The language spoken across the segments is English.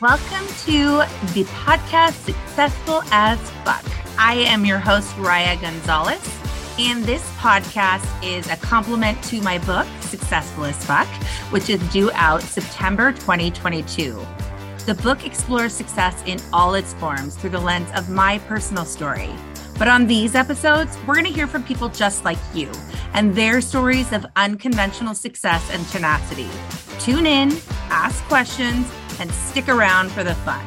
Welcome to the podcast Successful as Fuck. I am your host, Riah Gonzalez, and this podcast is a complement to my book, Successful as Fuck, which is due out September 2022. The book explores success in all its forms through the lens of my personal story. But on these episodes, we're going to hear from people just like you and their stories of unconventional success and tenacity. Tune in, ask questions, and stick around for the fun.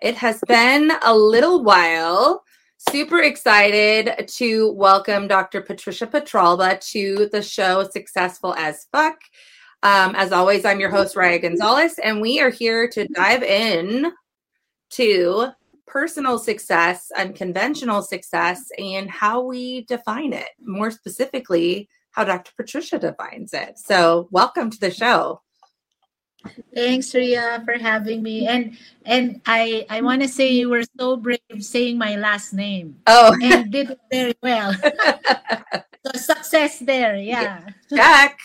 It has been a little while. Super excited to welcome Dr. Patricia Petralba to the show Successful as Fuck. Um, as always, I'm your host, Riah Gonzalez, and we are here to dive in to personal success, unconventional success, and how we define it. More specifically, how Dr. Patricia defines it. So, welcome to the show. Thanks, Riah, for having me. And and I I want to say you were so brave saying my last name. Oh, and did it very well. so success there, yeah. Jack.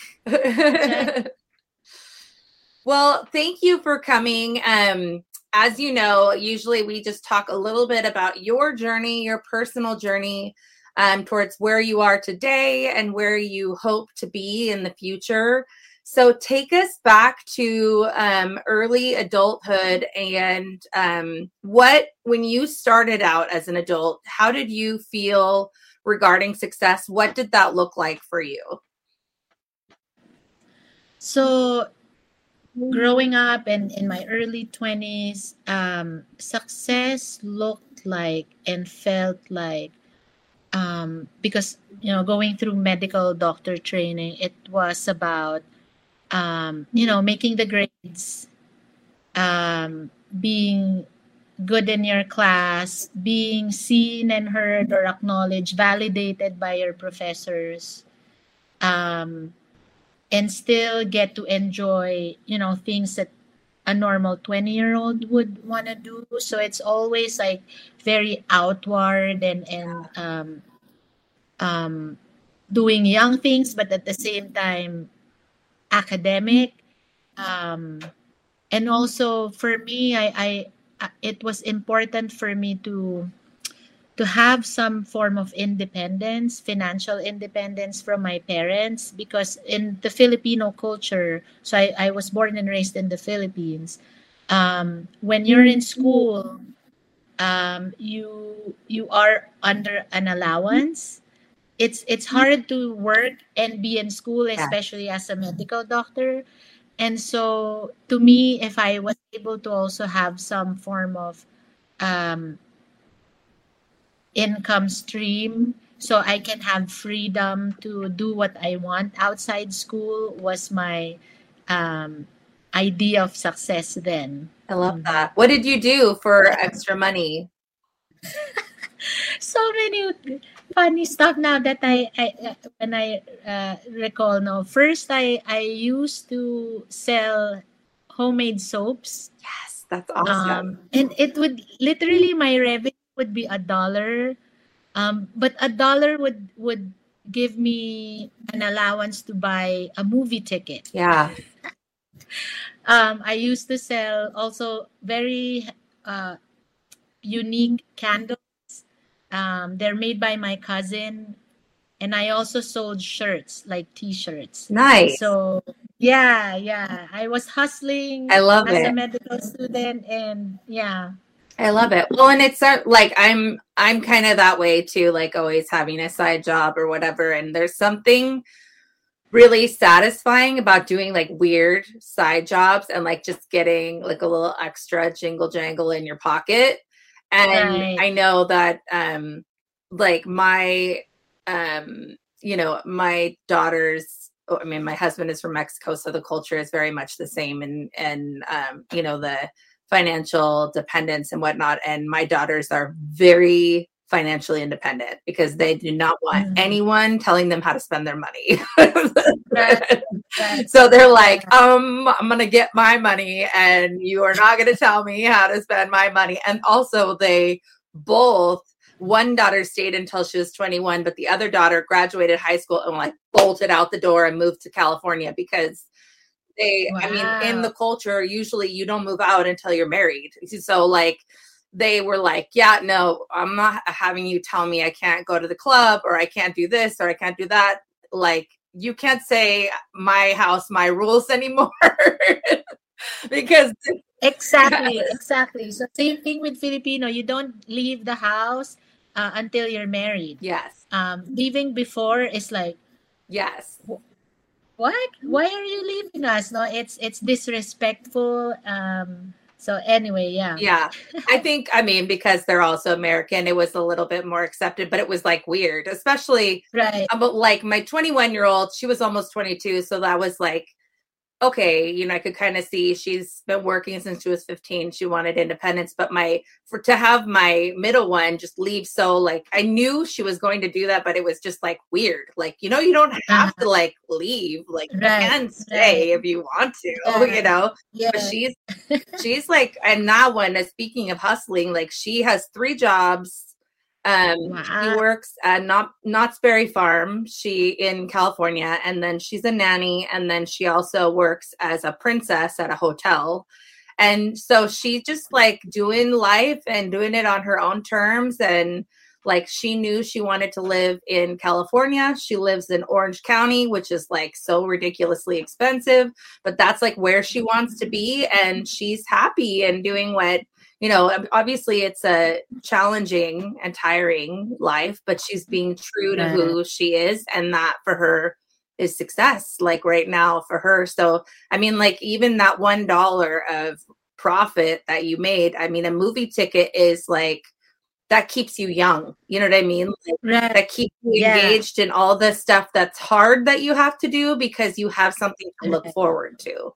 well, thank you for coming. Um, as you know, usually we just talk a little bit about your journey, your personal journey um, towards where you are today and where you hope to be in the future. So take us back to um, early adulthood and um, what, when you started out as an adult, how did you feel regarding success? What did that look like for you? So, growing up and in my early 20s, um, success looked like and felt like um, because you know going through medical doctor training, it was about um, you know, making the grades, um, being good in your class, being seen and heard or acknowledged, validated by your professors, um, and still get to enjoy, you know, things that a normal 20 year old would want to do. So it's always like very outward and, and, um, um, doing young things, but at the same time, academic um, and also for me I, I it was important for me to to have some form of independence financial independence from my parents because in the filipino culture so i, I was born and raised in the philippines um, when you're in school um, you you are under an allowance it's it's hard to work and be in school especially yeah. as a medical doctor and so to me if i was able to also have some form of um, income stream so i can have freedom to do what i want outside school was my um, idea of success then i love mm-hmm. that what did you do for extra money so many funny stuff now that I, I when I uh, recall. No, first I I used to sell homemade soaps. Yes, that's awesome. Um, and it would literally my revenue would be a dollar, um, but a dollar would would give me an allowance to buy a movie ticket. Yeah. um, I used to sell also very uh, unique candles um, they're made by my cousin, and I also sold shirts like T-shirts. Nice. So yeah, yeah, I was hustling. I love as it. a medical student, and yeah. I love it. Well, and it's uh, like I'm I'm kind of that way too, like always having a side job or whatever. And there's something really satisfying about doing like weird side jobs and like just getting like a little extra jingle jangle in your pocket and right. i know that um like my um you know my daughters oh, i mean my husband is from mexico so the culture is very much the same and and um you know the financial dependence and whatnot and my daughters are very financially independent because they do not want mm-hmm. anyone telling them how to spend their money. so they're like, um, I'm going to get my money and you are not going to tell me how to spend my money. And also, they both, one daughter stayed until she was 21, but the other daughter graduated high school and like bolted out the door and moved to California because they wow. i mean in the culture usually you don't move out until you're married so like they were like yeah no i'm not having you tell me i can't go to the club or i can't do this or i can't do that. Like you can't say my house my rules anymore because exactly yes. exactly. So same thing with filipino you don't leave the house uh, until you're married. Yes. Um leaving before is like yes. What? Why are you leaving us? No it's it's disrespectful um so anyway yeah. Yeah. I think i mean because they're also american it was a little bit more accepted but it was like weird especially right. about like my 21 year old she was almost 22 so that was like okay, you know, I could kind of see she's been working since she was 15. She wanted independence, but my for to have my middle one just leave so like I knew she was going to do that, but it was just like weird. Like, you know, you don't have uh-huh. to like leave. Like right. you can stay right. if you want to, yeah. you know. Yeah. But she's she's like and that one, is speaking of hustling, like she has three jobs um, wow. She works at Not Knott's Berry Farm, she in California, and then she's a nanny, and then she also works as a princess at a hotel. And so she's just like doing life and doing it on her own terms. And like she knew she wanted to live in California. She lives in Orange County, which is like so ridiculously expensive, but that's like where she wants to be. And she's happy and doing what you know, obviously it's a challenging and tiring life, but she's mm-hmm. being true to who she is. And that for her is success, like right now for her. So, I mean, like even that $1 of profit that you made, I mean, a movie ticket is like, that keeps you young. You know what I mean? Like, right. That keeps you yeah. engaged in all the stuff that's hard that you have to do because you have something to look forward to.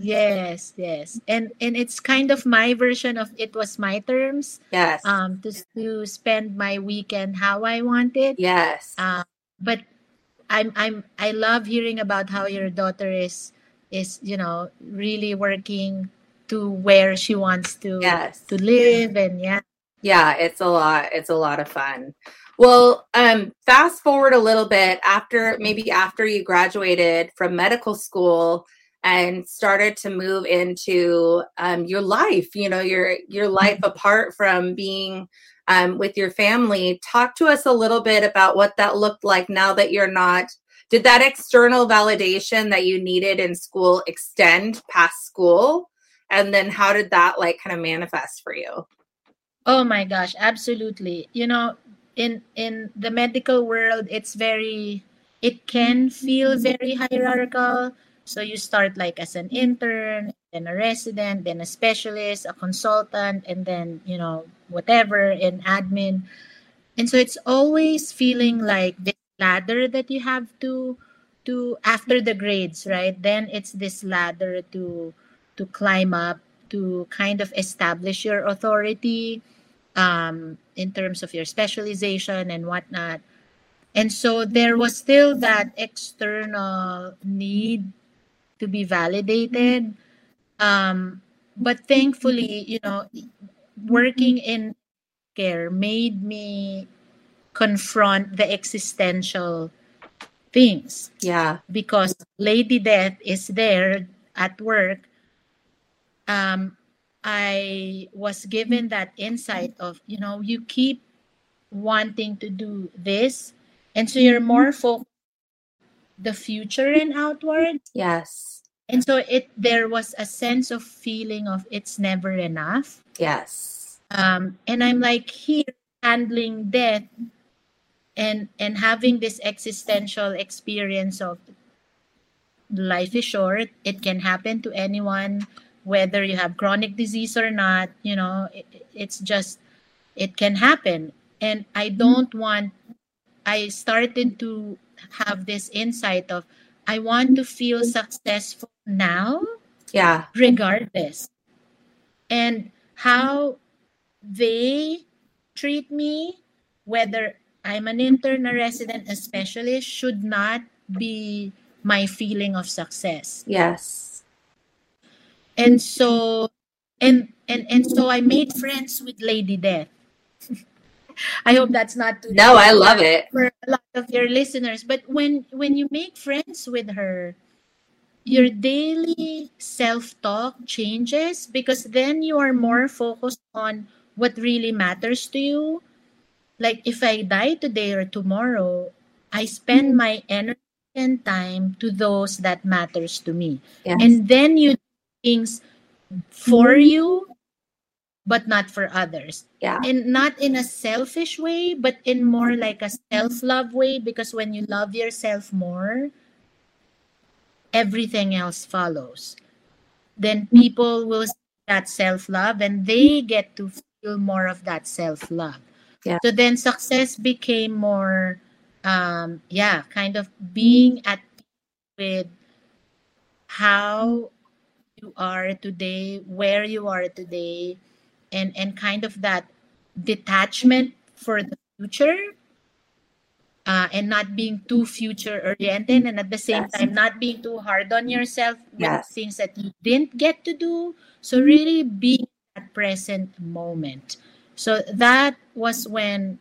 Yes, yes. And and it's kind of my version of it was my terms. Yes. Um to to spend my weekend how I wanted. Yes. Um but I'm I'm I love hearing about how your daughter is is, you know, really working to where she wants to yes. to live and yeah. Yeah, it's a lot. It's a lot of fun. Well, um, fast forward a little bit after maybe after you graduated from medical school, and started to move into um, your life you know your your life mm-hmm. apart from being um, with your family. Talk to us a little bit about what that looked like now that you're not did that external validation that you needed in school extend past school? And then how did that like kind of manifest for you? Oh my gosh absolutely. You know in in the medical world it's very it can feel very hierarchical so you start like as an intern, then a resident, then a specialist, a consultant, and then, you know, whatever in admin. And so it's always feeling like this ladder that you have to to after the grades, right? Then it's this ladder to to climb up to kind of establish your authority um, in terms of your specialization and whatnot. And so there was still that external need to be validated. Um, but thankfully, you know, working in care made me confront the existential things. Yeah. Because Lady Death is there at work. Um, I was given that insight of, you know, you keep wanting to do this. And so you're more focused the future and outward. Yes. And so it there was a sense of feeling of it's never enough. Yes. Um, and I'm like here handling death and and having this existential experience of life is short. It can happen to anyone, whether you have chronic disease or not. You know, it, it's just it can happen. And I don't want. I started to have this insight of I want to feel successful now. Yeah. Regardless. And how they treat me, whether I'm an intern, a resident, a specialist, should not be my feeling of success. Yes. And so and and and so I made friends with Lady Death. I hope that's not too No, I love it. For a lot of your listeners. But when when you make friends with her, your daily self-talk changes because then you are more focused on what really matters to you like if i die today or tomorrow i spend mm-hmm. my energy and time to those that matters to me Yes. and then you do things for mm-hmm. you but not for others yeah. and not in a selfish way but in more like a self-love way because when you love yourself more everything else follows then people will see that self-love and they get to feel more of that self-love Yeah. so then success became more um yeah kind of being at peace with how you are today where you are today and and kind of that detachment for the future uh, and not being too future oriented and at the same Yes. time not being too hard on yourself with Yes. things that you didn't get to do so really being at present moment so that was when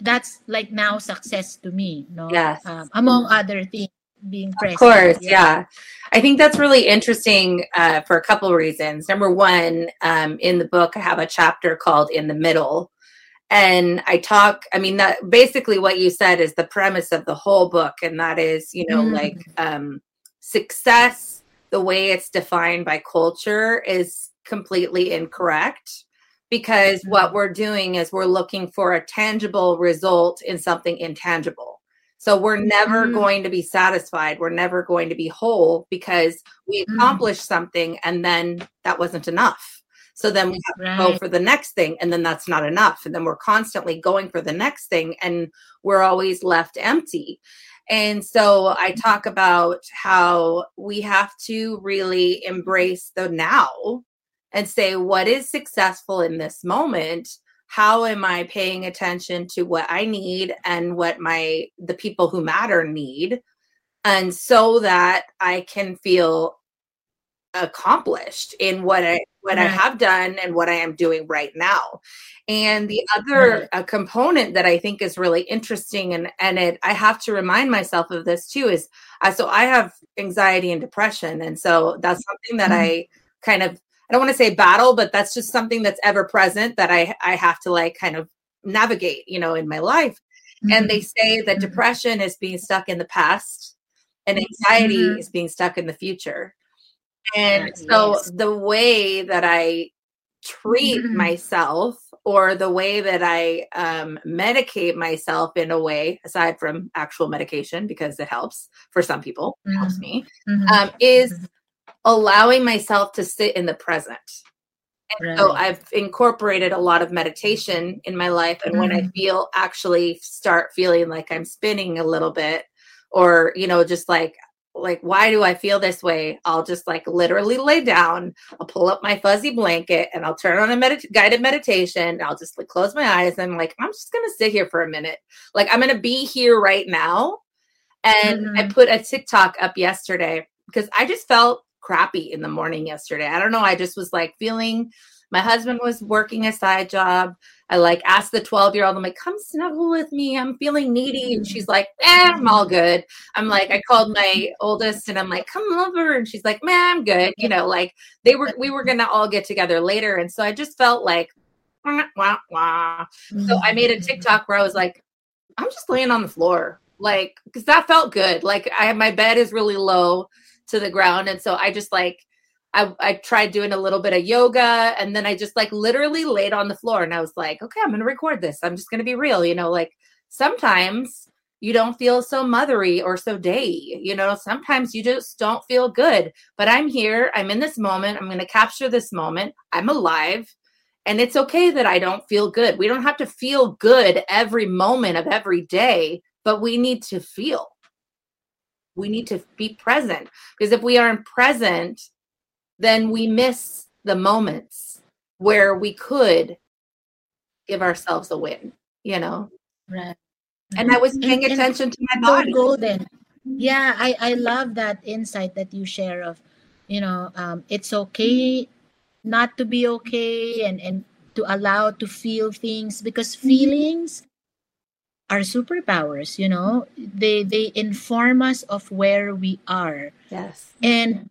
that's like now success to me no Yes. um, among other things being present Of course, yeah. I think that's really interesting uh, for a couple of reasons. Number one, um, in the book, I have a chapter called "In the Middle," and I talk. I mean, that basically what you said is the premise of the whole book, and that is, you know, Mm. like um, success. The way it's defined by culture is completely incorrect because what we're doing is we're looking for a tangible result in something intangible. So we're never Mhm. going to be satisfied. We're never going to be whole because we Mhm. something and then that wasn't enough. So then we have to go for the next thing and then that's not enough. And then we're constantly going for the next thing and we're always left empty. And so I talk about how we have to really embrace the now and say, what is successful in this moment? How am I paying attention to what I need and what my the people who matter need? And so that I can feel accomplished in what I what I have done and what I am doing right now. And the other uh, component that I think is really interesting and and it I have to remind myself of this too is I so I have anxiety and depression and so that's something that Mhm. I kind of I don't want to say battle but that's just something that's ever present that I I have to like kind of navigate, you know, in my life. And they say that Mhm. depression is being stuck in the past and anxiety Mhm. is being stuck in the future. And Yes. so the way that I treat Mhm. myself or the way that I um, medicate myself in a way, aside from actual medication, because it helps for some people, helps Mhm. me, um, is. Allowing myself to sit in the present. And so I've incorporated a lot of meditation in my life. And when I Mhm. feel actually start feeling like I'm spinning a little bit, or, you know, just like, like, why do I feel this way? I'll just like literally lay down. I'll pull up my fuzzy blanket and I'll turn on a medit- guided meditation. I'll just like close my eyes and like, I'm just going to sit here for a minute. Like, I'm going to be here right now. And I Mhm. put a TikTok up yesterday because I just felt crappy in the morning yesterday. I don't know. I just was like feeling my husband was working a side job. I like asked the 12 year old, I'm like, come snuggle with me. I'm feeling needy. And she's like, eh, I'm all good. I'm like, I called my oldest and I'm like, come over. And she's like, man, I'm good. You know, like they were, we were going to all get together later. And so I just felt like, wah, wah, wah. So I made a TikTok where I was like, I'm just laying on the floor. Like, because that felt good. Like I my bed is really low to the ground. And so I just like I, I tried doing a little bit of yoga and then I just like literally laid on the floor and I was like, okay, I'm gonna record this. I'm just gonna be real, you know, like sometimes you don't feel so mothery or so day, you know, sometimes you just don't feel good. But I'm here, I'm in this moment, I'm gonna capture this moment, I'm alive. And it's okay that I don't feel good. We don't have to feel good every moment of every day, but we need to feel. We need to be present because if we aren't present, then we miss the moments where we could give ourselves a win, you know? Right. And I was paying And- and attention to my so body. golden yeah i i love that insight that you share of you know um it's okay not to be okay and and to allow to feel things because feelings our superpowers you know? They they inform us of where we are. Yes. And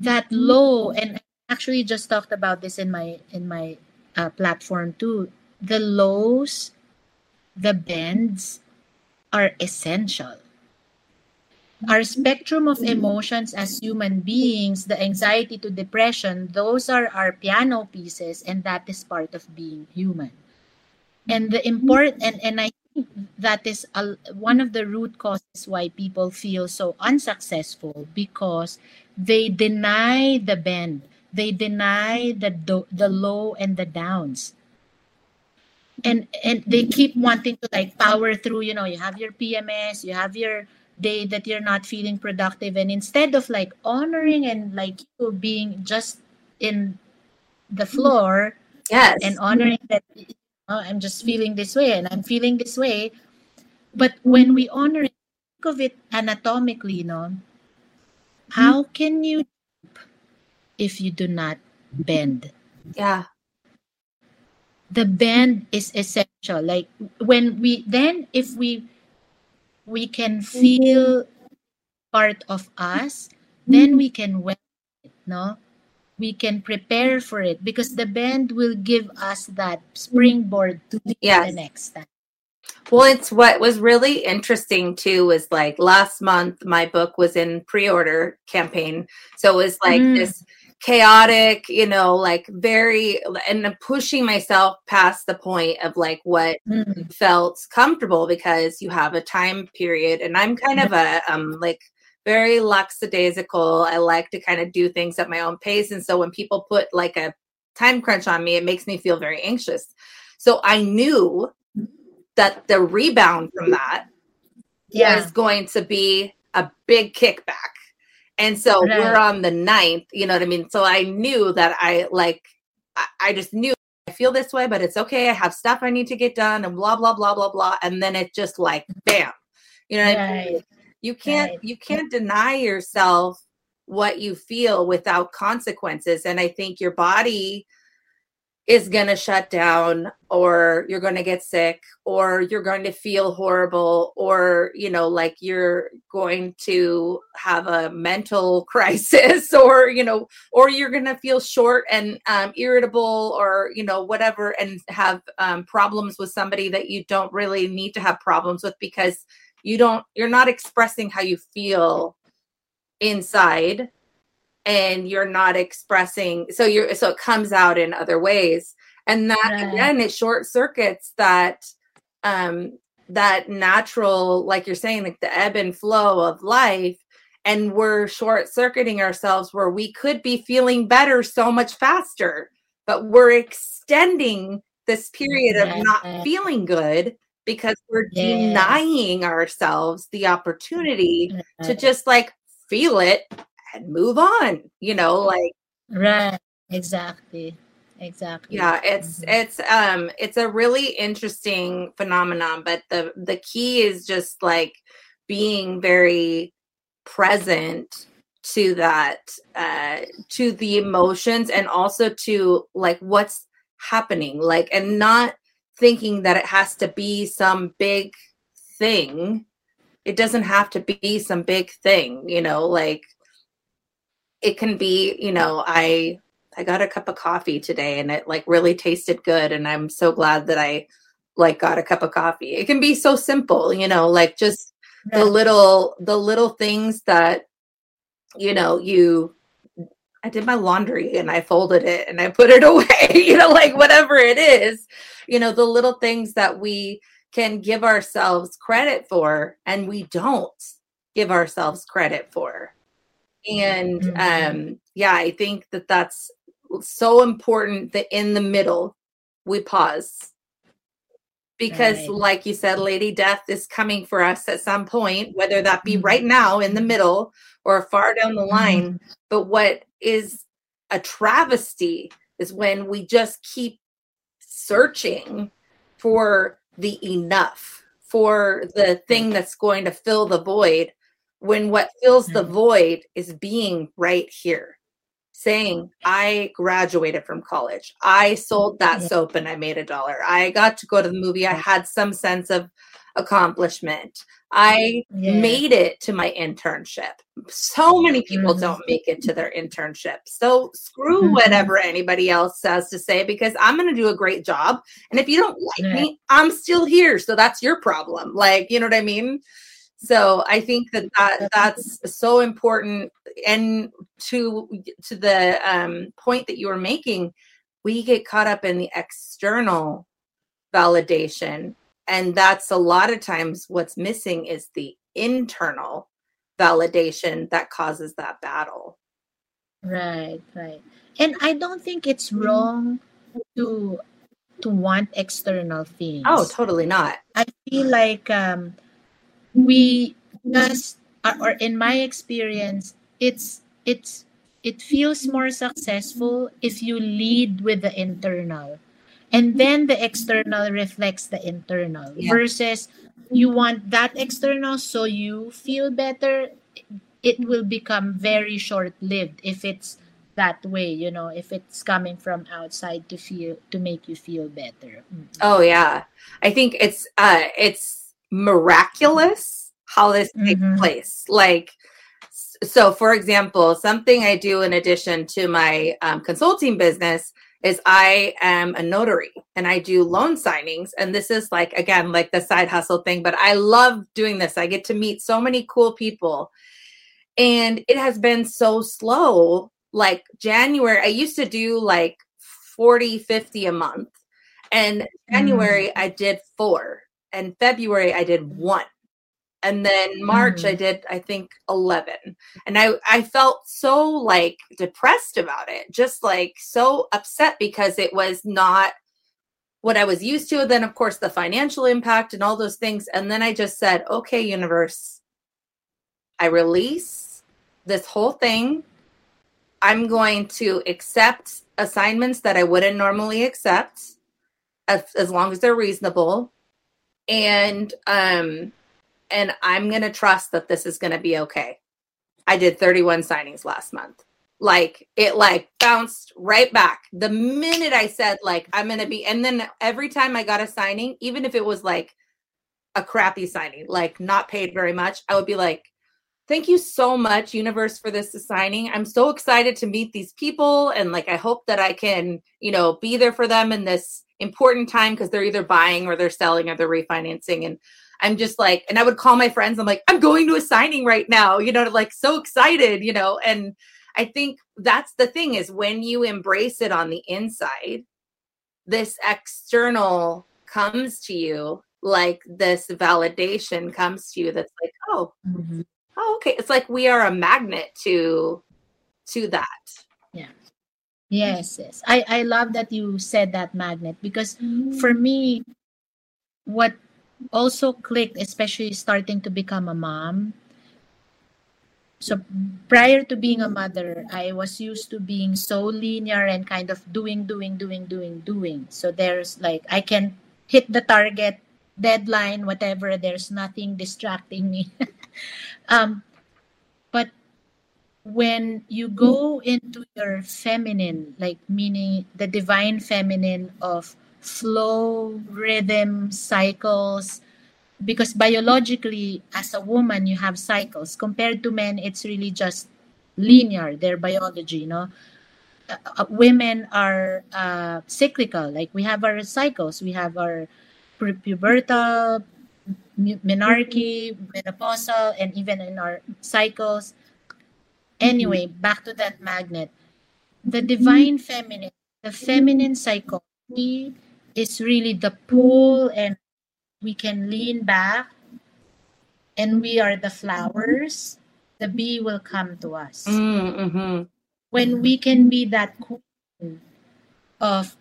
that low and I actually just talked about this in my in my uh, platform too. The lows the bends are essential. Our spectrum of emotions as human beings the anxiety to depression those are our piano pieces and that is part of being human. And the important and, and i that is a, one of the root causes why people feel so unsuccessful because they deny the bend they deny the do, the low and the downs. And and they keep wanting to like power through you know you have your pms you have your day that you're not feeling productive and instead of like honoring and like you being just in the floor yes. and honoring that oh, i'm just feeling this way and i'm feeling this way. But when we honor it think of it anatomically you know how can you if you do not bend? Yeah. The bend is essential. Like when we then if we we can feel part of us then we can it no we can prepare for it because the bend will give us that springboard to the Yes. next time Well, it's what was really interesting too was like last month my book was in pre-order campaign. So it was like Mm. this chaotic, you know, like very and pushing myself past the point of like what Mm. felt comfortable because you have a time period and I'm kind of a um like very lackadaisical. I like to kind of do things at my own pace and so when people put like a time crunch on me it makes me feel very anxious. So I knew that the rebound from that yeah was going to be a big kickback. And so Right. we're on the ninth, you know what I mean? So I knew that I like, I, I just knew I feel this way, but it's okay. I have stuff I need to get done and blah, blah, blah, blah, blah. And then it just like, bam, you know what I mean? You can't, right. you can't deny yourself what you feel without consequences. And I think your body is going to shut down or you're going to get sick or you're going to feel horrible or you know like you're going to have a mental crisis or you know or you're going to feel short and um, irritable or you know whatever and have um, problems with somebody that you don't really need to have problems with because you don't you're not expressing how you feel inside and you're not expressing so you're so it comes out in other ways. And that again it short circuits that um that natural like you're saying like the ebb and flow of life. And we're short circuiting ourselves where we could be feeling better so much faster but we're extending this period of not feeling good because we're Yes. denying ourselves the opportunity to just like feel it and move on you know like right. exactly exactly yeah it's Mhm. it's um it's a really interesting phenomenon but the the key is just like being very present to that uh to the emotions and also to like what's happening like and not thinking that it has to be some big thing. It doesn't have to be some big thing you know like it can be you know i i got a cup of coffee today and it like really tasted good and i'm so glad that i like got a cup of coffee. It can be so simple you know like just the little the little things that you know you i did my laundry and i folded it and i put it away you know like whatever it is you know the little things that we can give ourselves credit for and we don't give ourselves credit for and Mhm. um yeah i think that that's so important that in the middle we pause because Right. like you said lady death is coming for us at some point whether that be Mhm. right now in the middle or far down the Mhm. line but what is a travesty is when we just keep searching for the enough for the thing that's going to fill the void when what fills the void is being right here saying I graduated from college. I sold that yeah. soap and I made a dollar. I got to go to the movie. I had some sense of accomplishment. I yeah. made it to my internship. So many people mm-hmm. don't make it to their internship. So screw mm-hmm. whatever anybody else has to say because I'm going to do a great job. And if you don't like yeah. me, I'm still here. So that's your problem. Like, you know what I mean? So I think that, that that's so important. And to to the um, point that you were making, we get caught up in the external validation. And that's a lot of times what's missing is the internal validation that causes that battle. Right right. And i don't think it's mm-hmm. wrong to to want external things. Oh totally not. I feel like um we just or in my experience it's it's it feels more successful if you lead with the internal and then the external reflects the internal yeah. versus you want that external so you feel better it will become very short lived if it's that way you know if it's coming from outside to feel to make you feel better mm-hmm. oh yeah i think it's uh it's miraculous how this takes mm-hmm. place like so for example something i do in addition to my um, consulting business is I am a notary and I do loan signings. And this is like, again, like the side hustle thing, but I love doing this. I get to meet so many cool people. And it has been so slow. Like January, I used to do like 40, 50 a month. And January, mm. I did four. And February, I did one. And then march mm-hmm. i did i think 11 and i i felt so like depressed about it just like so upset because it was not what i was used to. Then of course the financial impact and all those things. And then i just said okay universe i release this whole thing. I'm going to accept assignments that i wouldn't normally accept as, as long as they're reasonable and um and I'm going to trust that this is going to be okay. I did 31 signings last month. Like it like bounced right back. The minute I said like I'm going to be and then every time I got a signing, even if it was like a crappy signing, like not paid very much, I would be like thank you so much universe for this signing i'm so excited to meet these people and like i hope that i can you know be there for them in this important time because they're either buying or they're selling or they're refinancing and I'm just like, and I would call my friends. I'm like, I'm going to a signing right now, you know, like so excited, you know. And I think that's the thing is when you embrace it on the inside, this external comes to you like this validation comes to you that's like, oh, mm-hmm. Oh, okay. It's like we are a magnet to to that. Yeah. Yes, yes. I, I love that you said that magnet because for mm. me, what also clicked, especially starting to become a mom. So prior to being a mother, I was used to being so linear and kind of doing, doing, doing, doing, doing. So there's like I can hit the target, deadline, whatever. There's nothing distracting me. um, but when you go into your feminine, like meaning the divine feminine of flow, rhythm, cycles. Because biologically, as a woman, you have cycles. Compared to men, it's really just linear, their biology, you know. Uh, uh, women are uh, cyclical. Like we have our cycles, we have our pubertal, menarche, menopausal, and even in our cycles. Anyway, back to that magnet. The divine feminine, the feminine psychology is really the pull and we can lean back and we are the flowers the bee will come to us mm-hmm. when we can be that queen of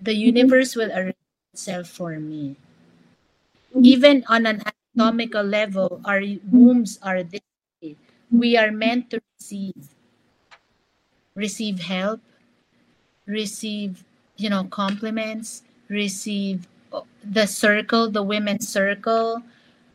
the universe will arrange itself for me mm-hmm. even on an anatomical level our wombs are this way. we are meant to receive receive help receive you know compliments receive uh, the circle, the women's circle.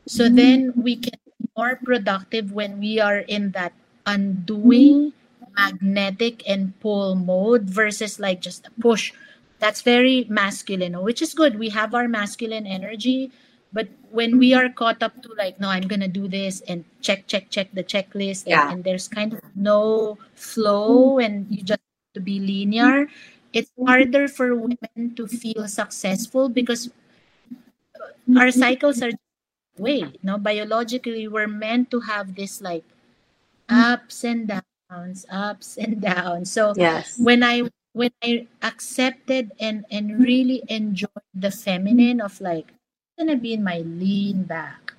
So mm-hmm. then we can be more productive when we are in that undoing mm-hmm. magnetic and pull mode versus like just a push. That's very masculine, which is good. We have our masculine energy, but when we are caught up to like, no, I'm gonna do this and check, check, check the checklist, and, Yeah. and there's kind of no flow, and you just have to be linear. It's harder for women to feel successful because uh, our cycles are way no biologically we're meant to have this like ups and downs ups and downs so Yes. when i when i accepted and and really enjoyed the feminine of like i'm gonna be in my lean back.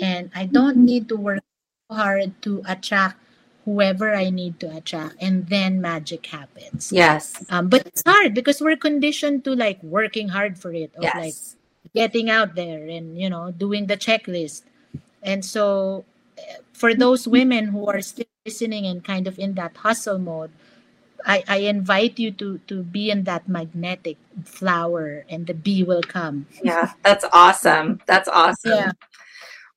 And i don't need to work hard to attract whoever i need to attract and then magic happens. Yes. um, but it's hard because we're conditioned to like working hard for it of like getting out there and you know doing the checklist. And so eh, for those women who are still listening and kind of in that hustle mode i, I invite you to to be in that magnetic flower and the bee will come Yeah. That's awesome. That's awesome. Yeah.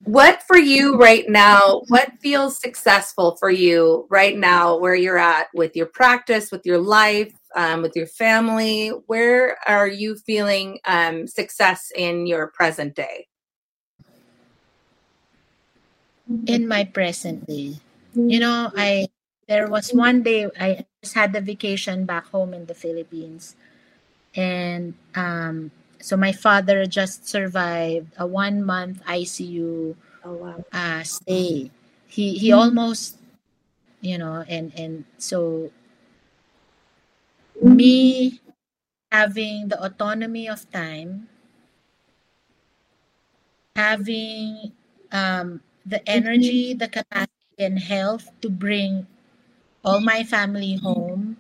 What for you right now, what feels successful for you right now where you're at with your practice, with your life, um, with your family? Where are you feeling um, success in your present day? in my present day you know i there was one day i just had the vacation back home in the philippines. And um so my father just survived a one month icu Oh, wow. uh stay. He he almost you know and and so me having the autonomy of time having um the energy the capacity and health to bring all my family home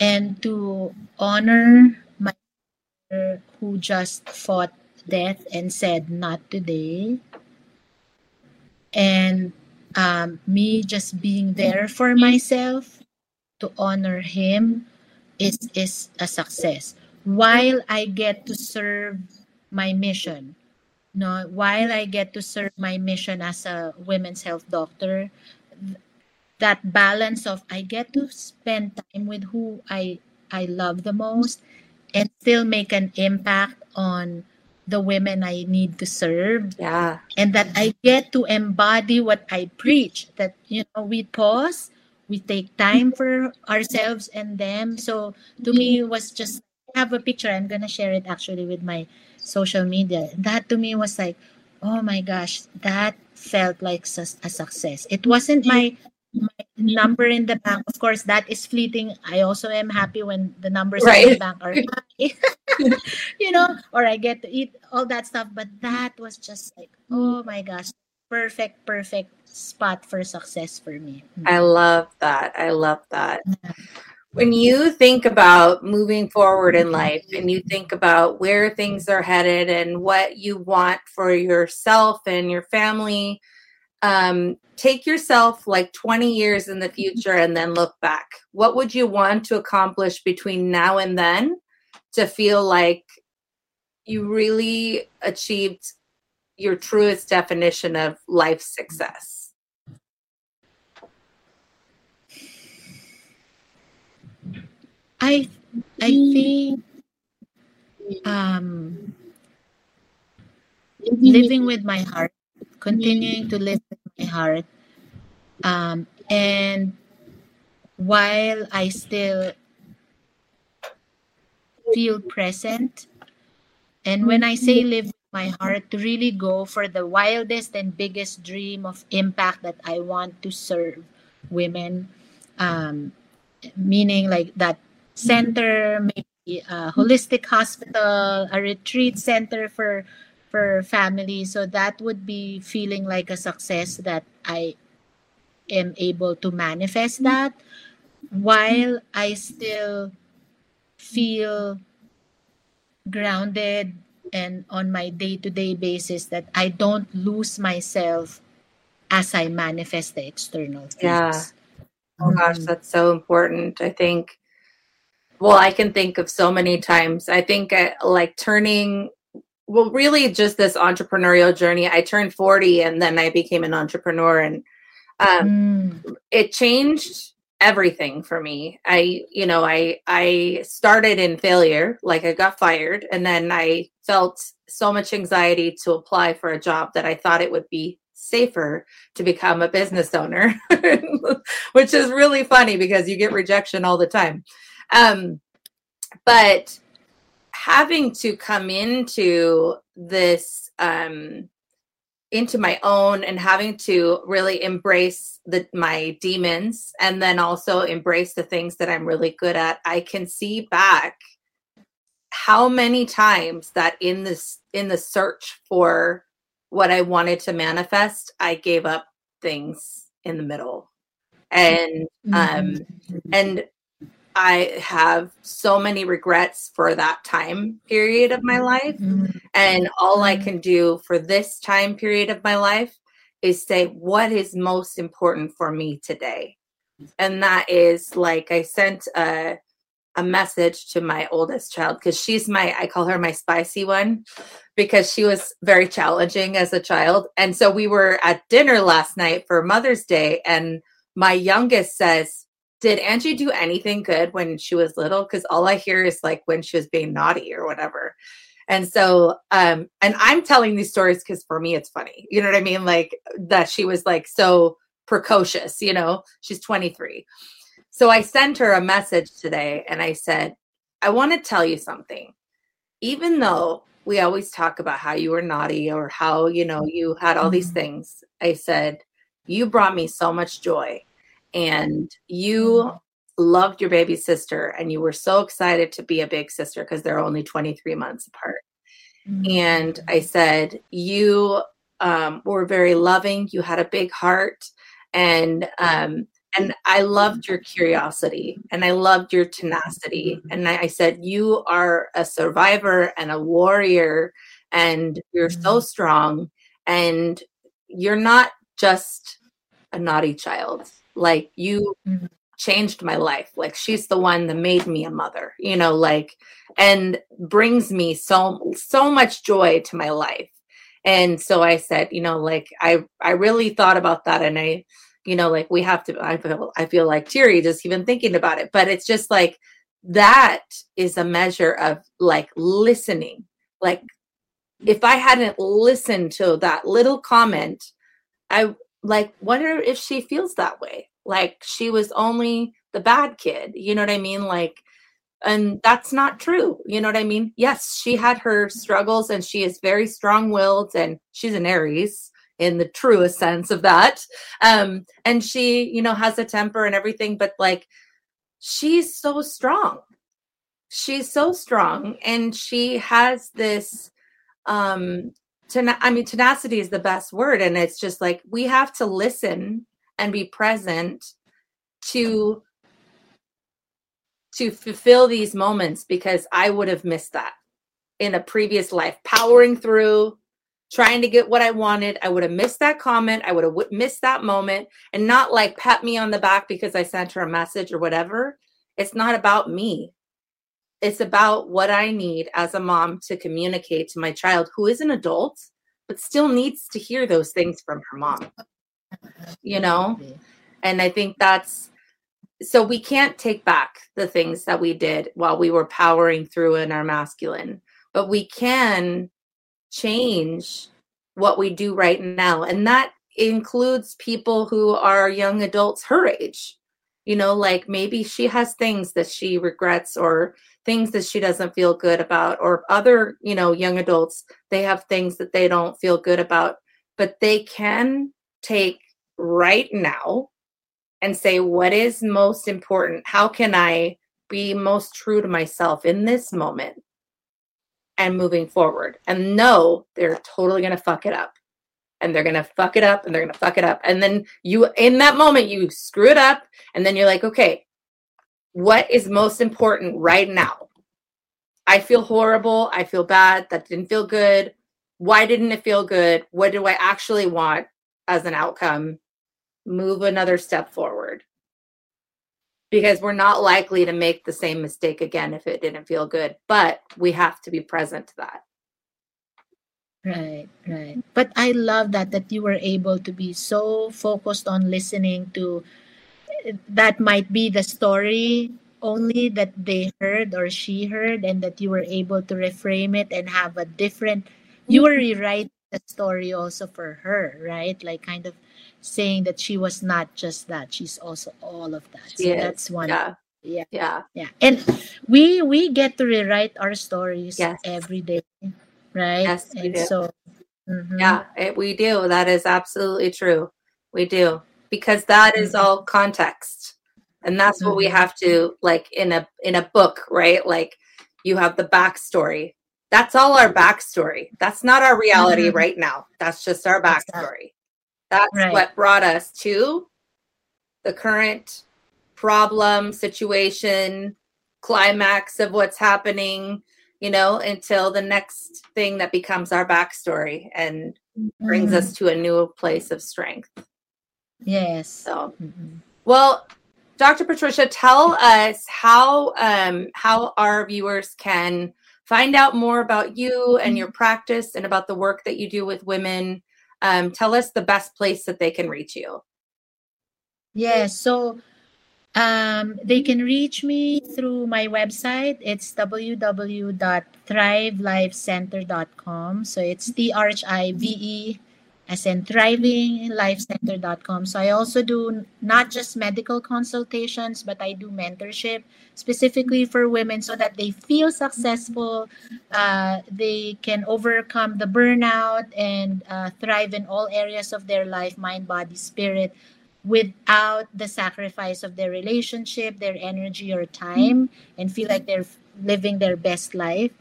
and to honor my mother who just fought death and said not today. And um, me just being there for myself to honor him is is a success. While i get to serve my mission no while i get to serve my mission as a women's health doctor that balance of i get to spend time with who i i love the most and still make an impact on the women i need to serve Yeah. and that I get to embody what I preach. That you know, we pause, we take time for ourselves and them. So to me, it was just I have a picture. I'm gonna share it actually with my social media. That to me was like, oh my gosh, that felt like sus- a success. It wasn't my my number in the bank. Of course, that is fleeting. I also am happy when the numbers in the bank are high. you know, or I get to eat all that stuff. But that was just like, oh my gosh, perfect, perfect spot for success for me. Mm. I love that. I love that. When you think about moving forward in life and you think about where things are headed and what you want for yourself and your family, um, take yourself like 20 years in the future and then look back. What would you want to accomplish between now and then to feel like you really achieved your truest definition of life success? I I think um living with my heart, continuing to live with my heart, um, and while I still feel present, and when I say live my heart, really go for the wildest and biggest dream of impact that I want to serve women, um, meaning like that center, maybe a holistic hospital, a retreat center for for family. So that would be feeling like a success that I am able to manifest that while I still feel grounded and on my day-to-day basis that I don't lose myself as I manifest the external things. Yeah. Oh gosh, Mhm. that's so important. I think, well, I can think of so many times. I think uh, like turning, well, really just this entrepreneurial journey. I turned 40 and then I became an entrepreneur. And Um, mm. It changed everything for me. I, you know, I I started in failure, like I got fired, and then I felt so much anxiety to apply for a job that I thought it would be safer to become a business owner, which is really funny because you get rejection all the time. Um, but having to come into this um, into my own and having to really embrace the my demons and then also embrace the things that I'm really good at I can see back how many times that in this in the search for what I wanted to manifest I gave up things in the middle and um mm-hmm. and I have so many regrets for that time period of my life. Mm-hmm. And all I can do for this time period of my life is say, what is most important for me today? And that is like I sent a, a message to my oldest child because she's my, I call her my spicy one because she was very challenging as a child. And so we were at dinner last night for Mother's Day, and my youngest says, did Angie do anything good when she was little? Because all I hear is like when she was being naughty or whatever. And so, um, and I'm telling these stories because for me it's funny. You know what I mean? Like that she was like so precocious, you know, she's 23. So I sent her a message today and I said, I want to tell you something. Even though we always talk about how you were naughty or how, you know, you had all these mm-hmm. things, I said, you brought me so much joy and you mm-hmm. loved your baby sister and you were so excited to be a big sister because they're only 23 months apart. Mm-hmm. And I said, You um, were very loving, you had a big heart, and um, and I loved your curiosity and I loved your tenacity. Mm-hmm. And I, I said, You are a survivor and a warrior, and you're mm-hmm. so strong, and you're not just a naughty child like you mm-hmm. changed my life. Like she's the one that made me a mother you know like and brings me so so much joy to my life. And so i said you know like i i really thought about that and i you know like we have to i feel i feel like teary just even thinking about it but it's just like that is a measure of like listening. Like if i hadn't listened to that little comment i like wonder if she feels that way. Like she was only the bad kid you know what i mean? Like and that's not true you know what i mean? Yes she had her struggles and she is very strong-willed and she's an aries in the truest sense of that. Um and she you know has a temper and everything but like she's so strong. She's so strong and she has this um ten- I mean, tenacity is the best word. And it's just like we have to listen and be present to to fulfill these moments because I would have missed that in a previous life, powering through, trying to get what I wanted. I would have missed that comment. I would have missed that moment and not like pat me on the back because I sent her a message or whatever. It's not about me it's about what I need as a mom to communicate to my child who is an adult, but still needs to hear those things from her mom. You know? And I think that's so we can't take back the things that we did while we were powering through in our masculine, but we can change what we do right now. And that includes people who are young adults her age. You know, like maybe she has things that she regrets or things that she doesn't feel good about or other you know young adults they have things that they don't feel good about but they can take right now and say what is most important? How can i be most true to myself in this moment? And moving forward. And know they're totally going to fuck it up. And they're going to fuck it up and they're going to fuck it up. And then you in that moment you screw it up and then you're like okay what is most important right now? I feel horrible. I feel bad. That didn't feel good. Why didn't it feel good? What do I actually want as an outcome? Move another step forward. Because we're not likely to make the same mistake again if it didn't feel good, but we have to be present to that. Right, right. But I love that that you were able to be so focused on listening to that might be the story only that they heard or she heard and that you were able to reframe it and have a different you were rewriting the story also for her, right? Like kind of saying that she was not just that, she's also all of that. She so is. that's one Yeah. yeah. Yeah. Yeah. And we we get to rewrite our stories Yes. every day, right? Yes, we and do. so mhm. Yeah, it, we do. That is absolutely true. We do because that is Mhm. all context, and that's what we Mhm. have to like in a in a book, right? Like you have the backstory. That's all our backstory. That's not our reality Mhm. right now. That's just our backstory. That's Right. what brought us to the current problem, situation, climax of what's happening, you know, until the next thing that becomes our backstory and brings Mhm. us to a new place of strength. Yes. So, Mhm. well, Dr. Patricia, tell us how um, how our viewers can find out more about you and your practice and about the work that you do with women. Um, tell us the best place that they can reach you. Yes. So um, they can reach me through my website. It's www.thrivelifecenter.com. So it's T R H I V E as in thrivinglifecenter.com. So I also do not just medical consultations, but I do mentorship specifically for women so that they feel successful, uh, they can overcome the burnout and uh, thrive in all areas of their life mind, body, spirit without the sacrifice of their relationship, their energy, or time, and feel like they're living their best life.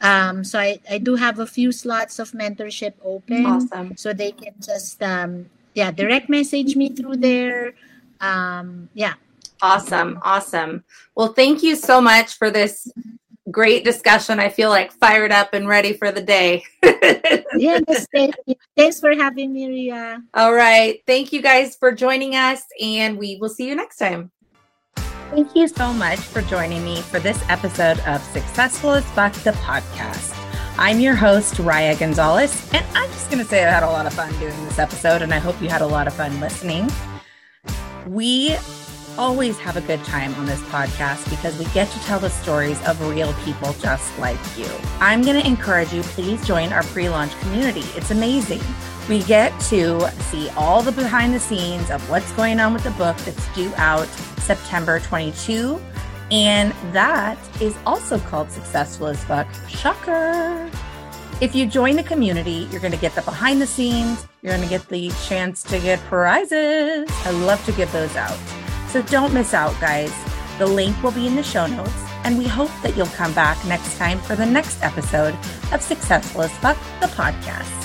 Um, so I, I do have a few slots of mentorship open Awesome. so they can just um yeah direct message me through there um yeah Awesome. Awesome. Well, thank you so much for this great discussion. I feel like fired up and ready for the day. yes thank thanks for having me Riah All right. Thank you guys for joining us, and we will see you next time. Thank you so much for joining me for this episode of Successful as Fuck, the podcast. I'm your host, Riah Gonzalez, and I'm just going to say I had a lot of fun doing this episode, and I hope you had a lot of fun listening. We always have a good time on this podcast because we get to tell the stories of real people just like you. I'm going to encourage you, please join our pre launch community. It's amazing. We get to see all the behind the scenes of what's going on with the book that's due out September 22. And that is also called Successful as Fuck. Shocker. If you join the community, you're going to get the behind the scenes. You're going to get the chance to get prizes. I love to give those out. So don't miss out, guys. The link will be in the show notes. And we hope that you'll come back next time for the next episode of Successful as Fuck, the podcast.